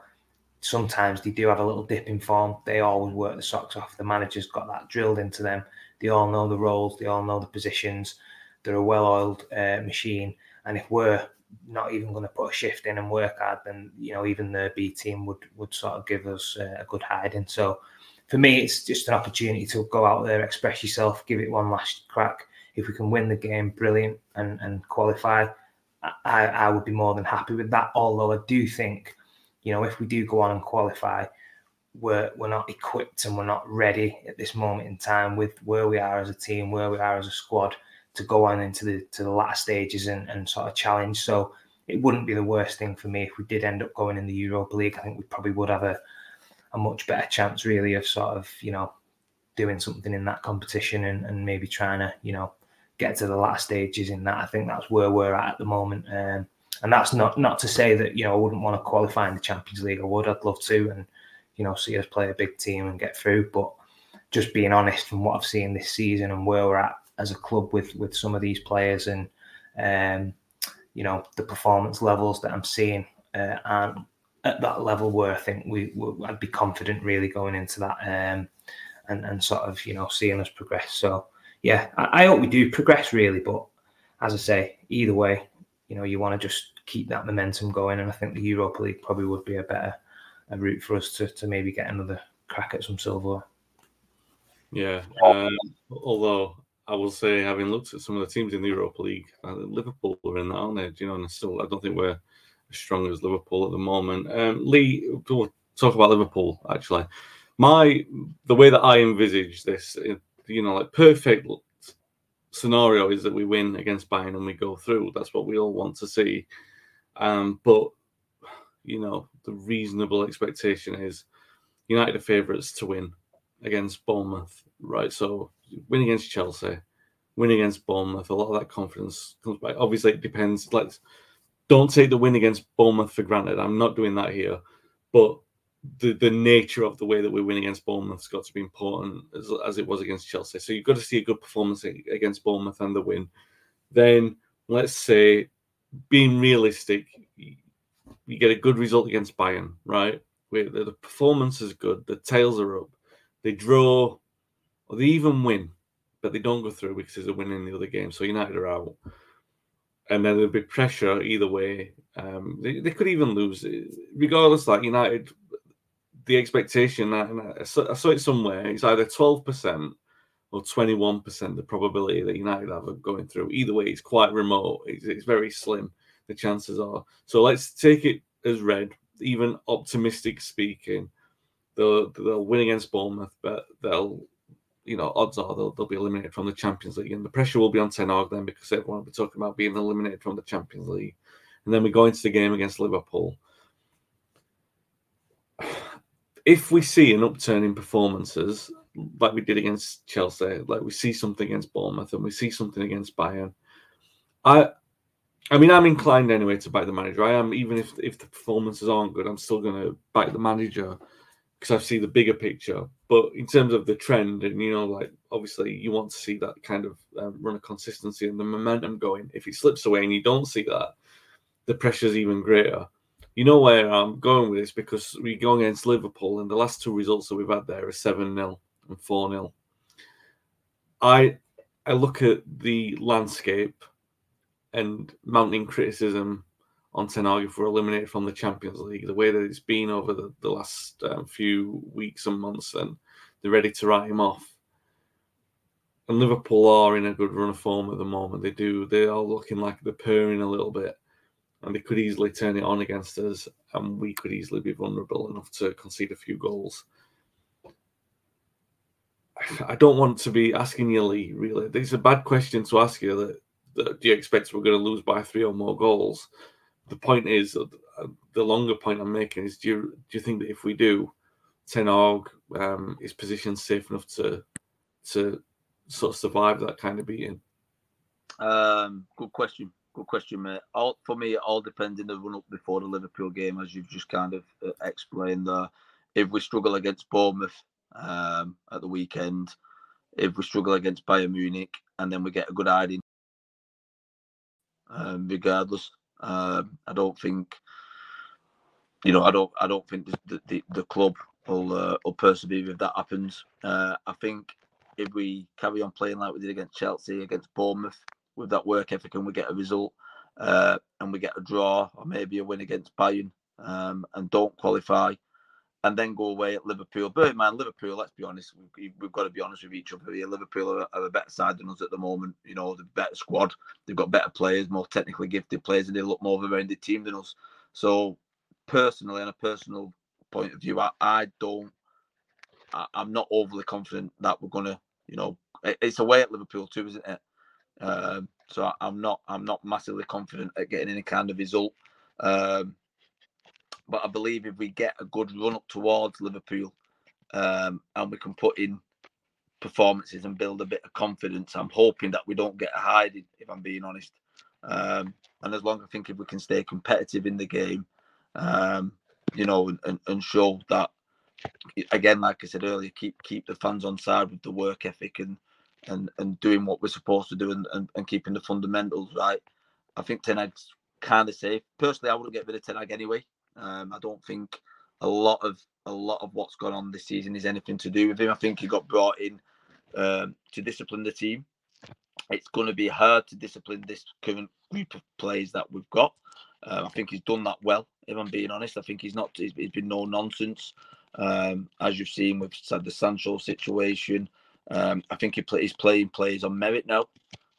sometimes they do have a little dip in form, they always work the socks off. The manager's got that drilled into them. They all know the roles. They all know the positions. They're a well-oiled uh, machine. And if we're not even going to put a shift in and work hard, then you know even the B team would would sort of give us uh, a good hiding. So for me, it's just an opportunity to go out there, express yourself, give it one last crack. If we can win the game, brilliant, and and qualify, I, I would be more than happy with that. Although I do think, you know, if we do go on and qualify, we're we're not equipped and we're not ready at this moment in time with where we are as a team, where we are as a squad to go on into the to the last stages and, and sort of challenge. So it wouldn't be the worst thing for me if we did end up going in the Europa League. I think we probably would have a a much better chance really of sort of, you know, doing something in that competition and, and maybe trying to, you know, get to the last stages in that. I think that's where we're at at the moment. Um, and that's not not to say that, you know, I wouldn't want to qualify in the Champions League. I would, I'd love to and, you know, see us play a big team and get through. But just being honest from what I've seen this season and where we're at as a club with with some of these players and um, you know, the performance levels that I'm seeing uh, aren't at that level where I think we, we I'd be confident really going into that um, and and sort of you know seeing us progress. So yeah, I, I, hope we do progress really. But as I say, either way, you know you want to just keep that momentum going, and I think the Europa League probably would be a better a route for us to to maybe get another crack at some silver. Yeah, um, although I will say, having looked at some of the teams in the Europa League, uh, Liverpool are in that, aren't they? Do you know, and still, I don't think we're as strong as Liverpool at the moment. Um, Lee, we'll talk about Liverpool actually. My the way that I envisage this, you know, like perfect scenario is that we win against Bayern and we go through. That's what we all want to see. Um, but you know, the reasonable expectation is United are favourites to win against Bournemouth, right? So win against Chelsea, win against Bournemouth. A lot of that confidence comes back. Obviously, it depends. Like don't take the win against Bournemouth for granted. I'm not doing that here, but the the nature of the way that we win against Bournemouth's got to be important as, as it was against Chelsea. So you've got to see a good performance against Bournemouth and the win. Then let's say, being realistic, you get a good result against Bayern, right? Where the, the performance is good, the tails are up, they draw, or they even win, but they don't go through because there's a win in the other game. So United are out and then there'll be pressure either way. Um, they, they could even lose, regardless. Like United, the expectation that I saw, I saw it somewhere. It's either twelve percent or twenty one percent the probability that United have of going through. Either way, it's quite remote. It's, it's very slim. The chances are. So let's take it as read. Even optimistic speaking, they'll they'll win against Bournemouth, but they'll you know, odds are they'll, they'll be eliminated from the Champions League, and the pressure will be on Ten Hag then because everyone will be talking about being eliminated from the Champions League, and then we go into the game against Liverpool. If we see an upturn in performances like we did against Chelsea, like we see something against Bournemouth, and we see something against Bayern, I, I mean, I'm inclined anyway to back the manager. I am, even if if the performances aren't good, I'm still going to back the manager because I see the bigger picture. But in terms of the trend, and you know, like obviously you want to see that kind of um, run of consistency and the momentum going. If it slips away and you don't see that, the pressure is even greater. You know where I'm going with this because we go against Liverpool, and the last two results that we've had there are seven 0 and four 0 I I look at the landscape and mounting criticism on Hag eliminated from the Champions League, the way that it's been over the, the last um, few weeks and months, and they're ready to write him off. And Liverpool are in a good run of form at the moment. They do. They are looking like they're purring a little bit, and they could easily turn it on against us, and we could easily be vulnerable enough to concede a few goals. I don't want to be asking you, Lee. Really, it's a bad question to ask you. That, that do you expect we're going to lose by three or more goals? The point is, uh, the longer point I'm making is, do you do you think that if we do, Ten Hag um, is positioned safe enough to to sort of survive that kind of beating? Um, good question. Good question, mate. All, for me, it all depends in the run up before the Liverpool game, as you've just kind of uh, explained there. If we struggle against Bournemouth um, at the weekend, if we struggle against Bayern Munich, and then we get a good hiding, um, regardless, um, I don't think, you know, I don't, I don't think the the, the club will uh, will persevere if that happens. Uh, I think if we carry on playing like we did against Chelsea, against Bournemouth, with that work ethic, and we get a result, uh, and we get a draw or maybe a win against Bayern um, and don't qualify, and then go away at Liverpool. In mind, Liverpool. Let's be honest. We've, we've got to be honest with each other here. Liverpool are, are, a better side than us at the moment. You know, the better squad. They've got better players, more technically gifted players, and they look more of a rounded team than us. So, personally, on a personal point of view, I, I don't. I, am not overly confident that we're gonna. You know, it, it's away at Liverpool too, isn't it? Um, so I, I'm not. I'm not massively confident at getting any kind of result. Um, but I believe if we get a good run up towards Liverpool um, and we can put in performances and build a bit of confidence, I'm hoping that we don't get hiding, if I'm being honest. Um, and as long as I think if we can stay competitive in the game, um, you know, and, and show that again, like I said earlier, keep keep the fans on side with the work ethic and and and doing what we're supposed to do and, and, and keeping the fundamentals right. I think Ten Hag's kind of safe. Personally, I wouldn't get rid of Ten Hag anyway. Um, I don't think a lot of a lot of what's gone on this season is anything to do with him. I think he got brought in um, to discipline the team. It's going to be hard to discipline this current group of players that we've got. Um, I think he's done that well. If I'm being honest, I think he's not. he's, he's been no nonsense, um, as you've seen with the Sancho situation. Um, I think he play, he's playing players on merit now,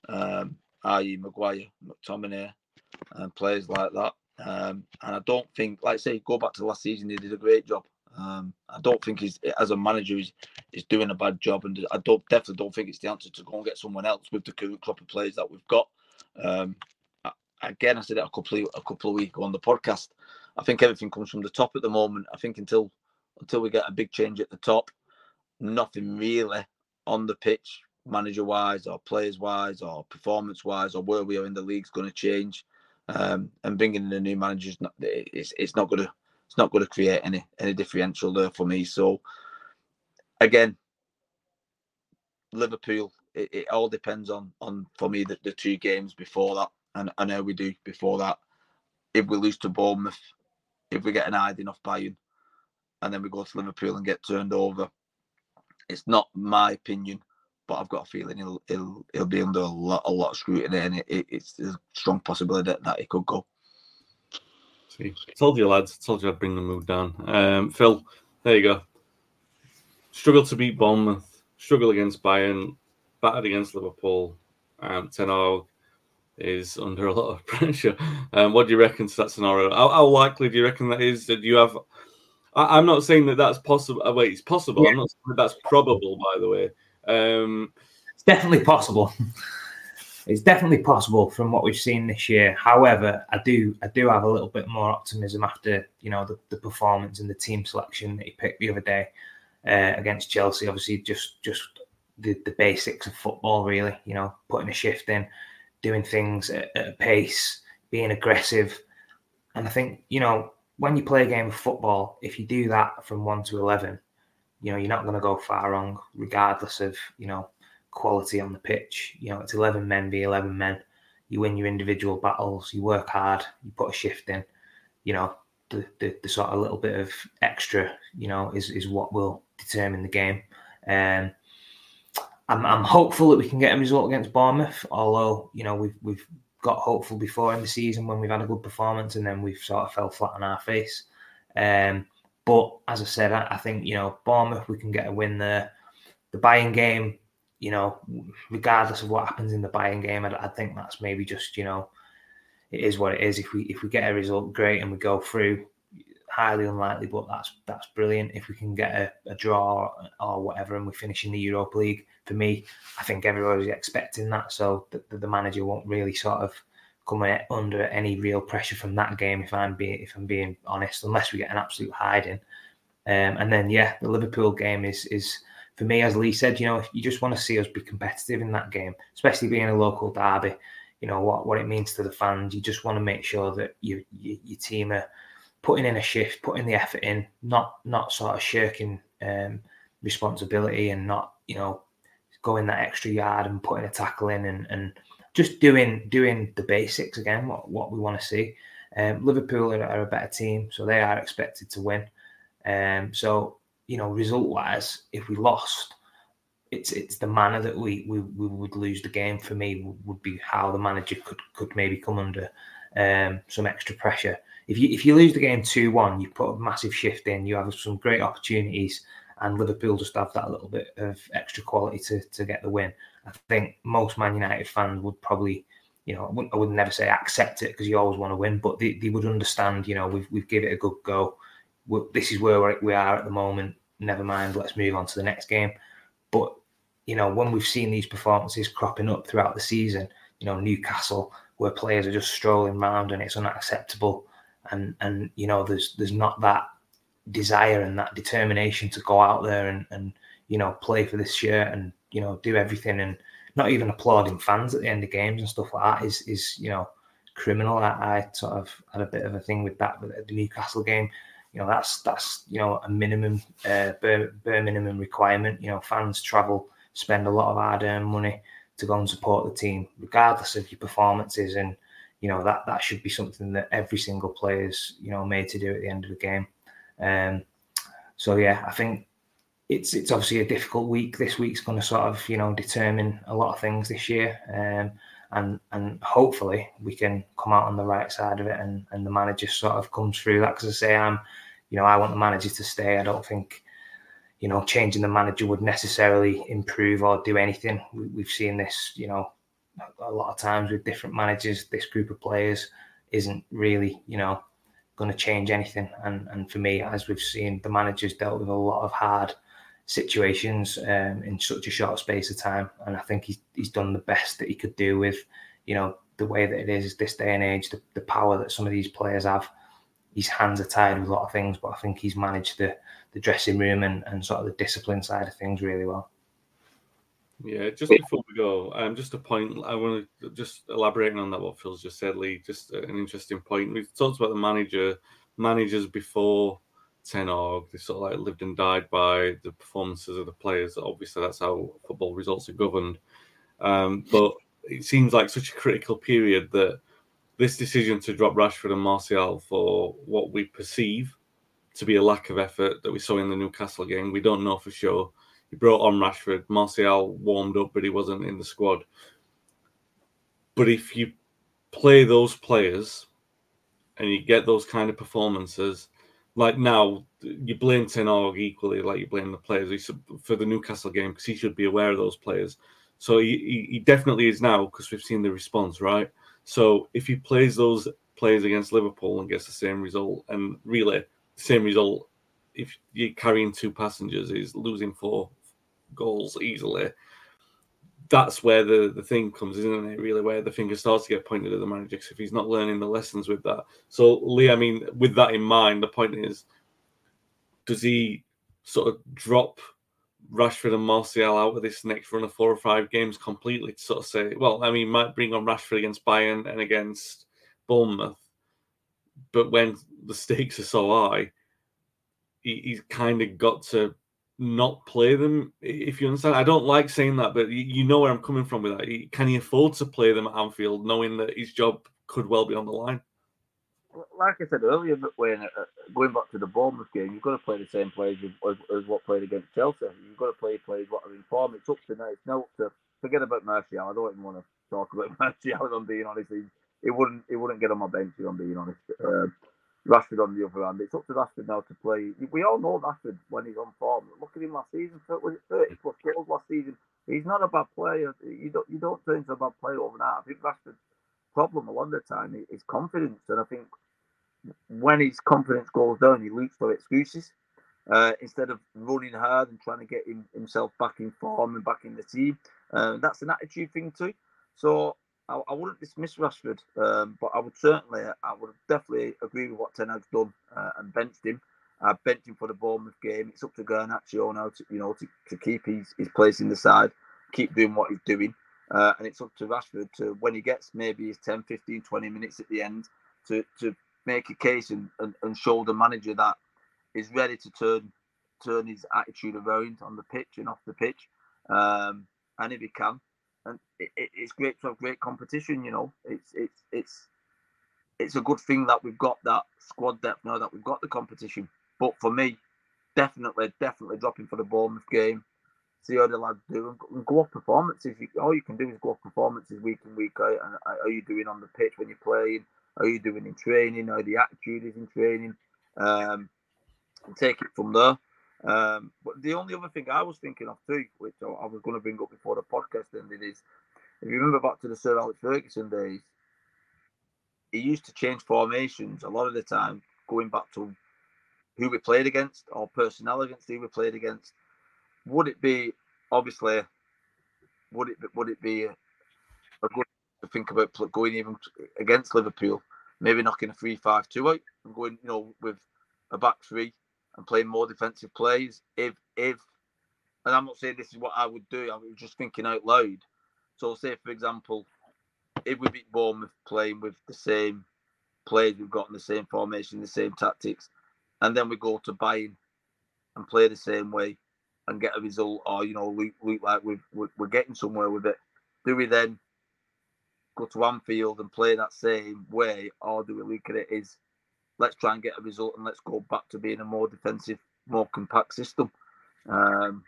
um, i.e. Maguire, McTominay, and players like that. Um, and I don't think, like I say, go back to last season, he did a great job. Um, I don't think he's as a manager he's, he's doing a bad job, and I don't definitely don't think it's the answer to go and get someone else with the current crop of players that we've got. Um, again, I said it a couple of, a couple of weeks ago on the podcast. I think everything comes from the top at the moment. I think until until we get a big change at the top, nothing really on the pitch, manager wise or players wise or performance wise or where we are in the league is going to change. Um, and bringing in a new manager is not it's, it's not going to it's not going to create any any differential there for me. So again, Liverpool. It, it all depends on on for me the, the two games before that, and I know we do before that. If we lose to Bournemouth, if we get an hiding off Bayern, and then we go to Liverpool and get turned over, it's not my opinion but I've got a feeling he'll he'll, he'll be under a lot a lot of scrutiny, and it, it, it's a strong possibility that, that he could go. See, told you lads, told you I'd bring the mood down. Um, Phil, there you go. Struggle to beat Bournemouth, struggle against Bayern, battered against Liverpool. Um, Ten Hag is under a lot of pressure. Um, what do you reckon to that scenario? How, how likely do you reckon that is? That you have? I, am not saying that that's possible. Oh, wait, it's possible. Yeah. I'm not saying that that's probable. By the way, um, it's definitely possible. it's definitely possible from what we've seen this year. However, I do I do have a little bit more optimism after you know the, the performance and the team selection that he picked the other day uh, against Chelsea. Obviously, just just the, the basics of football, really. You know, putting a shift in, doing things at, at a pace, being aggressive, and I think you know when you play a game of football, if you do that from one to eleven, you know, you're not going to go far wrong, regardless of, you know, quality on the pitch. You know, it's 11 men v 11 men. You win your individual battles, you work hard, you put a shift in, you know, the, the, the sort of little bit of extra, you know, is, is what will determine the game. Um, I'm, I'm hopeful that we can get a result against Bournemouth, although, you know, we've, we've got hopeful before in the season when we've had a good performance and then we've sort of fell flat on our face. Um, but as I said, I, I think you know Bournemouth we can get a win there. The Bayern game, you know, regardless of what happens in the Bayern game, I, I think that's maybe just you know it is what it is. If we if we get a result, great, and we go through. Highly unlikely, but that's that's brilliant. If we can get a, a draw or whatever, and we finish in the Europa League, for me, I think everybody's expecting that. So the, the manager won't really sort of coming under any real pressure from that game. If I'm being if I'm being honest, unless we get an absolute hiding. Um, and then yeah, the Liverpool game is is for me, as Lee said, you know, you just want to see us be competitive in that game, especially being a local derby. You know what what it means to the fans. You just want to make sure that you, you your team are putting in a shift, putting the effort in, not not sort of shirking um, responsibility and not you know going that extra yard and putting a tackle in and and just doing doing the basics again, what, what we want to see. Um, Liverpool are, are, a better team, so they are expected to win. Um, so you know, result wise, if we lost, it's it's the manner that we, we, we would lose the game for me would, be how the manager could could maybe come under um, some extra pressure. If you if you lose the game two one, you put a massive shift in. You have some great opportunities, and Liverpool just have that little bit of extra quality to to get the win. I think most Man United fans would probably, you know, I wouldn't, I would never say accept it because you always want to win, but they, they would understand. You know, we've we've given it a good go. We're, this is where we are at the moment. Never mind. Let's move on to the next game. But you know, when we've seen these performances cropping up throughout the season, you know, Newcastle, where players are just strolling around and it's unacceptable, and and you know, there's there's not that desire and that determination to go out there and and you know play for this shirt and you know do everything and not even applauding fans at the end of games and stuff like that is is you know criminal. I, I sort of had a bit of a thing with that with the Newcastle game. You know that's that's you know a minimum uh, bare, bare minimum requirement. You know fans travel spend a lot of hard earned money to go and support the team, regardless of your performances. And, you know, that, that should be something that every single player is, you know, made to do at the end of the game. Um, so, yeah, I think it's it's obviously a difficult week. This week's going to sort of, you know, determine a lot of things this year. Um, and and hopefully we can come out on the right side of it and, and the manager sort of comes through that because I say I'm you know I want the manager to stay I don't think you know, changing the manager would necessarily improve or do anything. We, have seen this, you know, a lot of times with different managers. This group of players isn't really, you know, going to change anything. And and for me, as we've seen, the manager's dealt with a lot of hard situations um, in such a short space of time, and I think he's he's done the best that he could do with, you know, the way that it is this day and age, the, the power that some of these players have. His hands are tied with a lot of things, but I think he's managed to the dressing room and, and sort of the discipline side of things really well. Yeah, just before we go, um, just a point I want to just elaborating on that what Phil's just said, Lee. Just an interesting point. We've talked about the manager, managers before Ten. They sort of like lived and died by the performances of the players. Obviously, that's how football results are governed. Um, but it seems like such a critical period that this decision to drop Rashford and Martial for what we perceive to be a lack of effort that we saw in the Newcastle game. We don't know for sure. He brought on Rashford. Martial warmed up, but he wasn't in the squad. But if you play those players and you get those kind of performances, like now, you blame Ten Hag equally, like you blame the players for the Newcastle game because he should be aware of those players. So he, he definitely is now because we've seen the response, right? So if he plays those players against Liverpool and gets the same result, and really same result if you're carrying two passengers is losing four goals easily. That's where the, the thing comes, isn't it? Really, where the finger starts to get pointed at the manager if he's not learning the lessons with that. So, Lee, I mean, with that in mind, the point is, does he sort of drop Rashford and Martial out of this next run of four or five games completely to sort of say, well, I mean, might bring on Rashford against Bayern and against Bournemouth, but when the stakes are so high, he, he's kind of got to not play them. If you understand, I don't like saying that, but you know where I'm coming from with that. Can he afford to play them at Anfield, knowing that his job could well be on the line? Like I said earlier, when uh, going back to the Bournemouth game, you've got to play the same players as, as, what played against Chelsea. You've got to play players what are in form. It's up to now. It's now up to forget about Martial. I don't even want to talk about Martial. I'm being honest, it wouldn't it wouldn't get on my bench. If I'm being honest. Uh, Rashford on the other hand, it's up to Rashford now to play. We all know Rashford when he's on form. Look at him last season. Was it 30 plus goals last season? He's not a bad player. You don't you don't turn into a bad player overnight. I think Rashford's problem a lot of the time is confidence, and I think when his confidence goes down, he looks for excuses uh, instead of running hard and trying to get him, himself back in form and back in the team. Uh, that's an attitude thing too. So I, I wouldn't dismiss Rashford, um, but I would certainly, I would definitely agree with what Ten Hag's done uh, and benched him. I benched him for the Bournemouth game. It's up to Garnacho now to, you know, to, to keep his, his place in the side, keep doing what he's doing. Uh, and it's up to Rashford to, when he gets maybe his 10, 15, 20 minutes at the end, to, to make a case and, and, and show the manager that he's ready to turn turn his attitude around on the pitch and off the pitch. Um, and if he can, and it, it, it's great to have great competition. You know, it's it's it's it's a good thing that we've got that squad depth now that we've got the competition. But for me, definitely, definitely dropping for the Bournemouth game. see how the lads do and go off performances. All you can do is go off performances week in week out. And are you doing on the pitch when you're playing? Are you doing in training? How the attitude is in training? Um, take it from there. Um, but the only other thing I was thinking of too, which I, was going to bring up before the podcast ended, is if you remember back to the Sir Alex Ferguson days, he used to change formations a lot of the time, going back to who we played against or personnel against who we played against. Would it be obviously? Would it would it be a, a good to think about going even against Liverpool? Maybe knocking a three-five-two out and going, you know, with a back three and playing more defensive plays. If if and I'm not saying this is what I would do. I was just thinking out loud. So say for example, if we beat Bournemouth playing with the same players we've got in the same formation, the same tactics, and then we go to Bayern and play the same way and get a result, or you know, look, look like we've, we're getting somewhere with it. Do we then go to Anfield and play that same way, or do we look at it as let's try and get a result and let's go back to being a more defensive, more compact system? Um,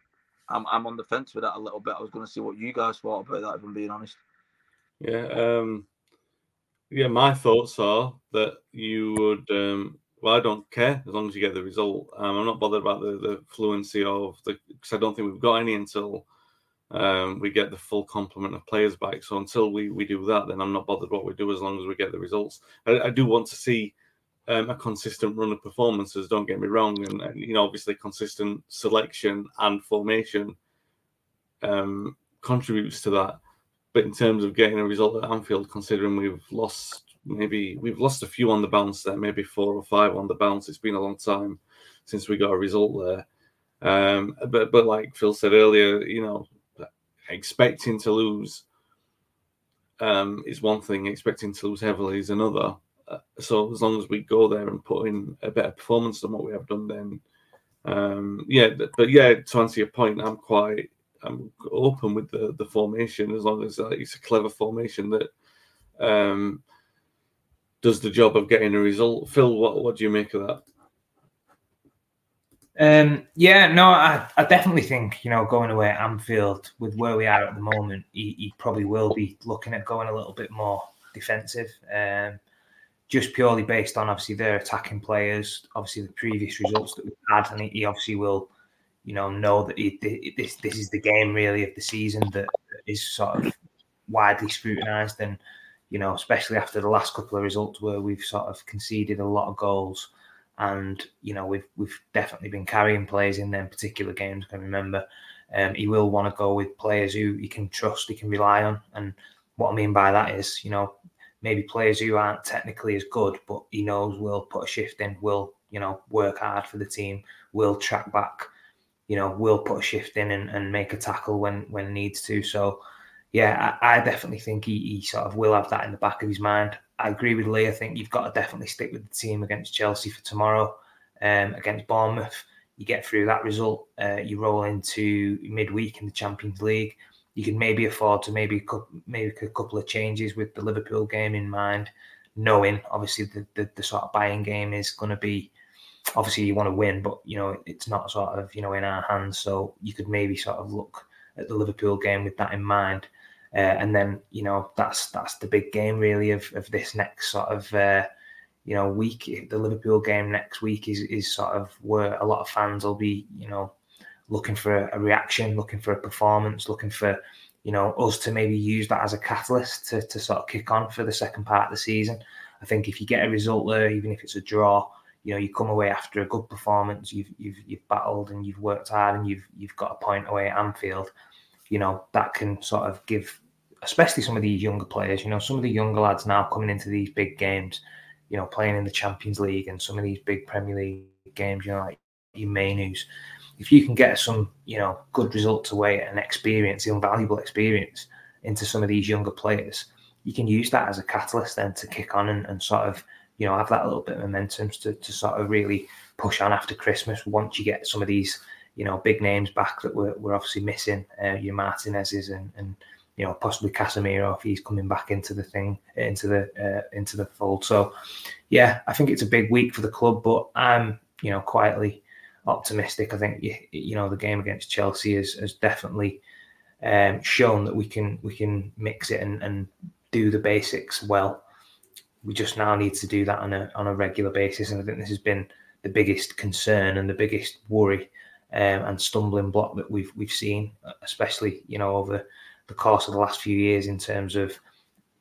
I'm I'm on the fence with that a little bit. I was going to see what you guys thought about that, if I'm being honest. Yeah, um, yeah. My thoughts are that you would. Um, well, I don't care as long as you get the result. Um, I'm not bothered about the, the fluency of the because I don't think we've got any until um, we get the full complement of players back. So until we, we do that, then I'm not bothered what we do as long as we get the results. I, I do want to see um, a consistent run of performances. Don't get me wrong, and, and you know obviously consistent selection and formation um, contributes to that. But in terms of getting a result at Anfield, considering we've lost maybe we've lost a few on the bounce there, maybe four or five on the bounce. It's been a long time since we got a result there. Um, but but like Phil said earlier, you know, expecting to lose um, is one thing. Expecting to lose heavily is another. Uh, so as long as we go there and put in a better performance than what we have done, then um, yeah. But, yeah, to answer your point, I'm quite I'm open with the the formation as long as uh, it's a clever formation that um, does the job of getting a result. Phil, what what do you make of that? Um, yeah, no, I, I definitely think you know going away at Anfield with where we are at the moment, he, he probably will be looking at going a little bit more defensive. Um, just purely based on obviously their attacking players, obviously the previous results that we've had, and he, obviously will, you know, know that he, this this is the game really of the season that is sort of widely scrutinised and you know, especially after the last couple of results where we've sort of conceded a lot of goals, and you know we've we've definitely been carrying players in them particular games. I can remember. Um, he will want to go with players who he can trust, he can rely on, and what I mean by that is, you know, maybe players who aren't technically as good, but he knows will put a shift in, will you know work hard for the team, will track back, you know, will put a shift in and, and make a tackle when when needs to. So yeah, I, I definitely think he, he, sort of will have that in the back of his mind. I agree with Lee. I think you've got to definitely stick with the team against Chelsea for tomorrow. Um, against Bournemouth, you get through that result, uh, you roll into midweek in the Champions League. You can maybe afford to maybe make a couple of changes with the Liverpool game in mind, knowing obviously the, the, the sort of Bayern game is going to be obviously you want to win, but you know it's not sort of you know in our hands. So you could maybe sort of look at the Liverpool game with that in mind. Uh, and then you know that's that's the big game really of, of this next sort of uh, you know week. The Liverpool game next week is is sort of where a lot of fans will be you know looking for a, reaction, looking for a performance, looking for you know us to maybe use that as a catalyst to to sort of kick on for the second part of the season. I think if you get a result there, even if it's a draw, you know you come away after a good performance, you've you've you've battled and you've worked hard and you've you've got a point away at Anfield. You know that can sort of give especially some of these younger players. You know, some of the younger lads now coming into these big games, you know, playing in the Champions League and some of these big Premier League games. You know, like your Mainoos. If you can get some, you know, good results away and experience, invaluable experience into some of these younger players, you can use that as a catalyst then to kick on and, and sort of, you know, have that little bit of momentum to, to sort of really push on after Christmas once you get some of these, you know, big names back that we're, we're obviously missing, uh, your Martinez's and, and you know, possibly Casemiro if he's coming back into the thing, into the uh, into the fold. So, yeah, I think it's a big week for the club, but I'm, you know, quietly optimistic. I think you, you know the game against Chelsea has, has definitely um, shown that we can we can mix it and, and do the basics well. We just now need to do that on a on a regular basis, and I think this has been the biggest concern and the biggest worry um, and stumbling block that we've we've seen, especially you know over the course of the last few years in terms of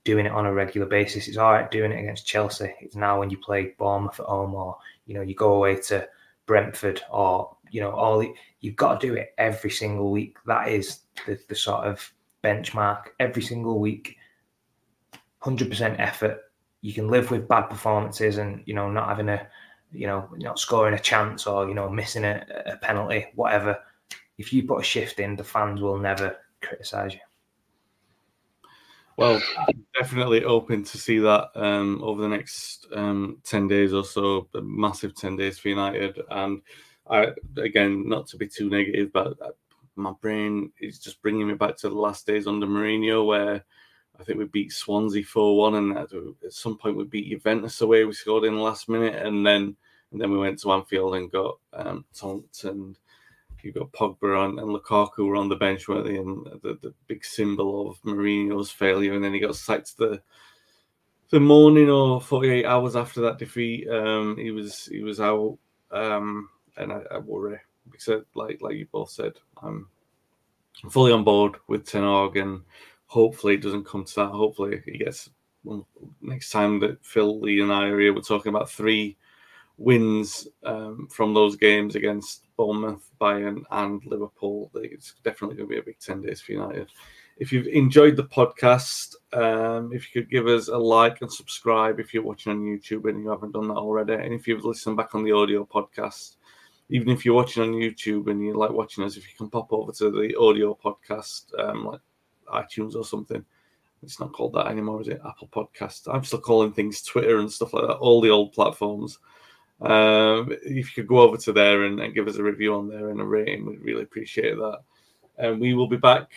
doing it on a regular basis. It's all right doing it against Chelsea. It's now when you play Bournemouth at home, or you know you go away to Brentford, or you know all you've got to do it every single week. That is the, the sort of benchmark every single week. Hundred percent effort. You can live with bad performances and you know not having a you know not scoring a chance or you know missing a, a penalty, whatever. If you put a shift in, the fans will never criticise you. Well, definitely open to see that um, over the next um, 10 days or so. A massive 10 days for United. And I, again, not to be too negative, but uh, my brain is just bringing me back to the last days under Mourinho, where I think we beat Swansea 4 1. And at some point, we beat Juventus away. We scored in the last minute. And then and then we went to Anfield and got um, and you got Pogba and, and Lukaku were on the bench, weren't they? And the, the big symbol of Mourinho's failure. And then he got sacked the the morning or 48 hours after that defeat. Um, he was he was out, um, and I, I worry because, like like you both said, I'm fully on board with Ten Hag, and hopefully it doesn't come to that. Hopefully he gets well, next time that Phil Lee and I are here, we're talking about three wins um, from those games against Bournemouth, Bayern, and Liverpool. It's definitely going to be a big 10 days for United. If you've enjoyed the podcast, um, if you could give us a like and subscribe if you're watching on YouTube and you haven't done that already, and if you've listened back on the audio podcast, even if you're watching on YouTube and you like watching us, if you can pop over to the audio podcast, um, like iTunes or something. It's not called that anymore, is it? Apple Podcast. I'm still calling things Twitter and stuff like that. All the old platforms. Um, if you could go over to there and, and, give us a review on there and a rating, we'd really appreciate that. And we will be back.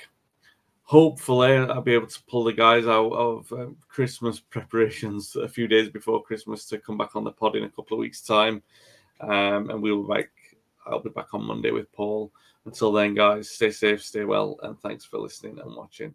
Hopefully, I'll be able to pull the guys out of um, Christmas preparations a few days before Christmas to come back on the pod in a couple of weeks' time. Um, and we'll be back. I'll be back on Monday with Paul. Until then, guys, stay safe, stay well, and thanks for listening and watching.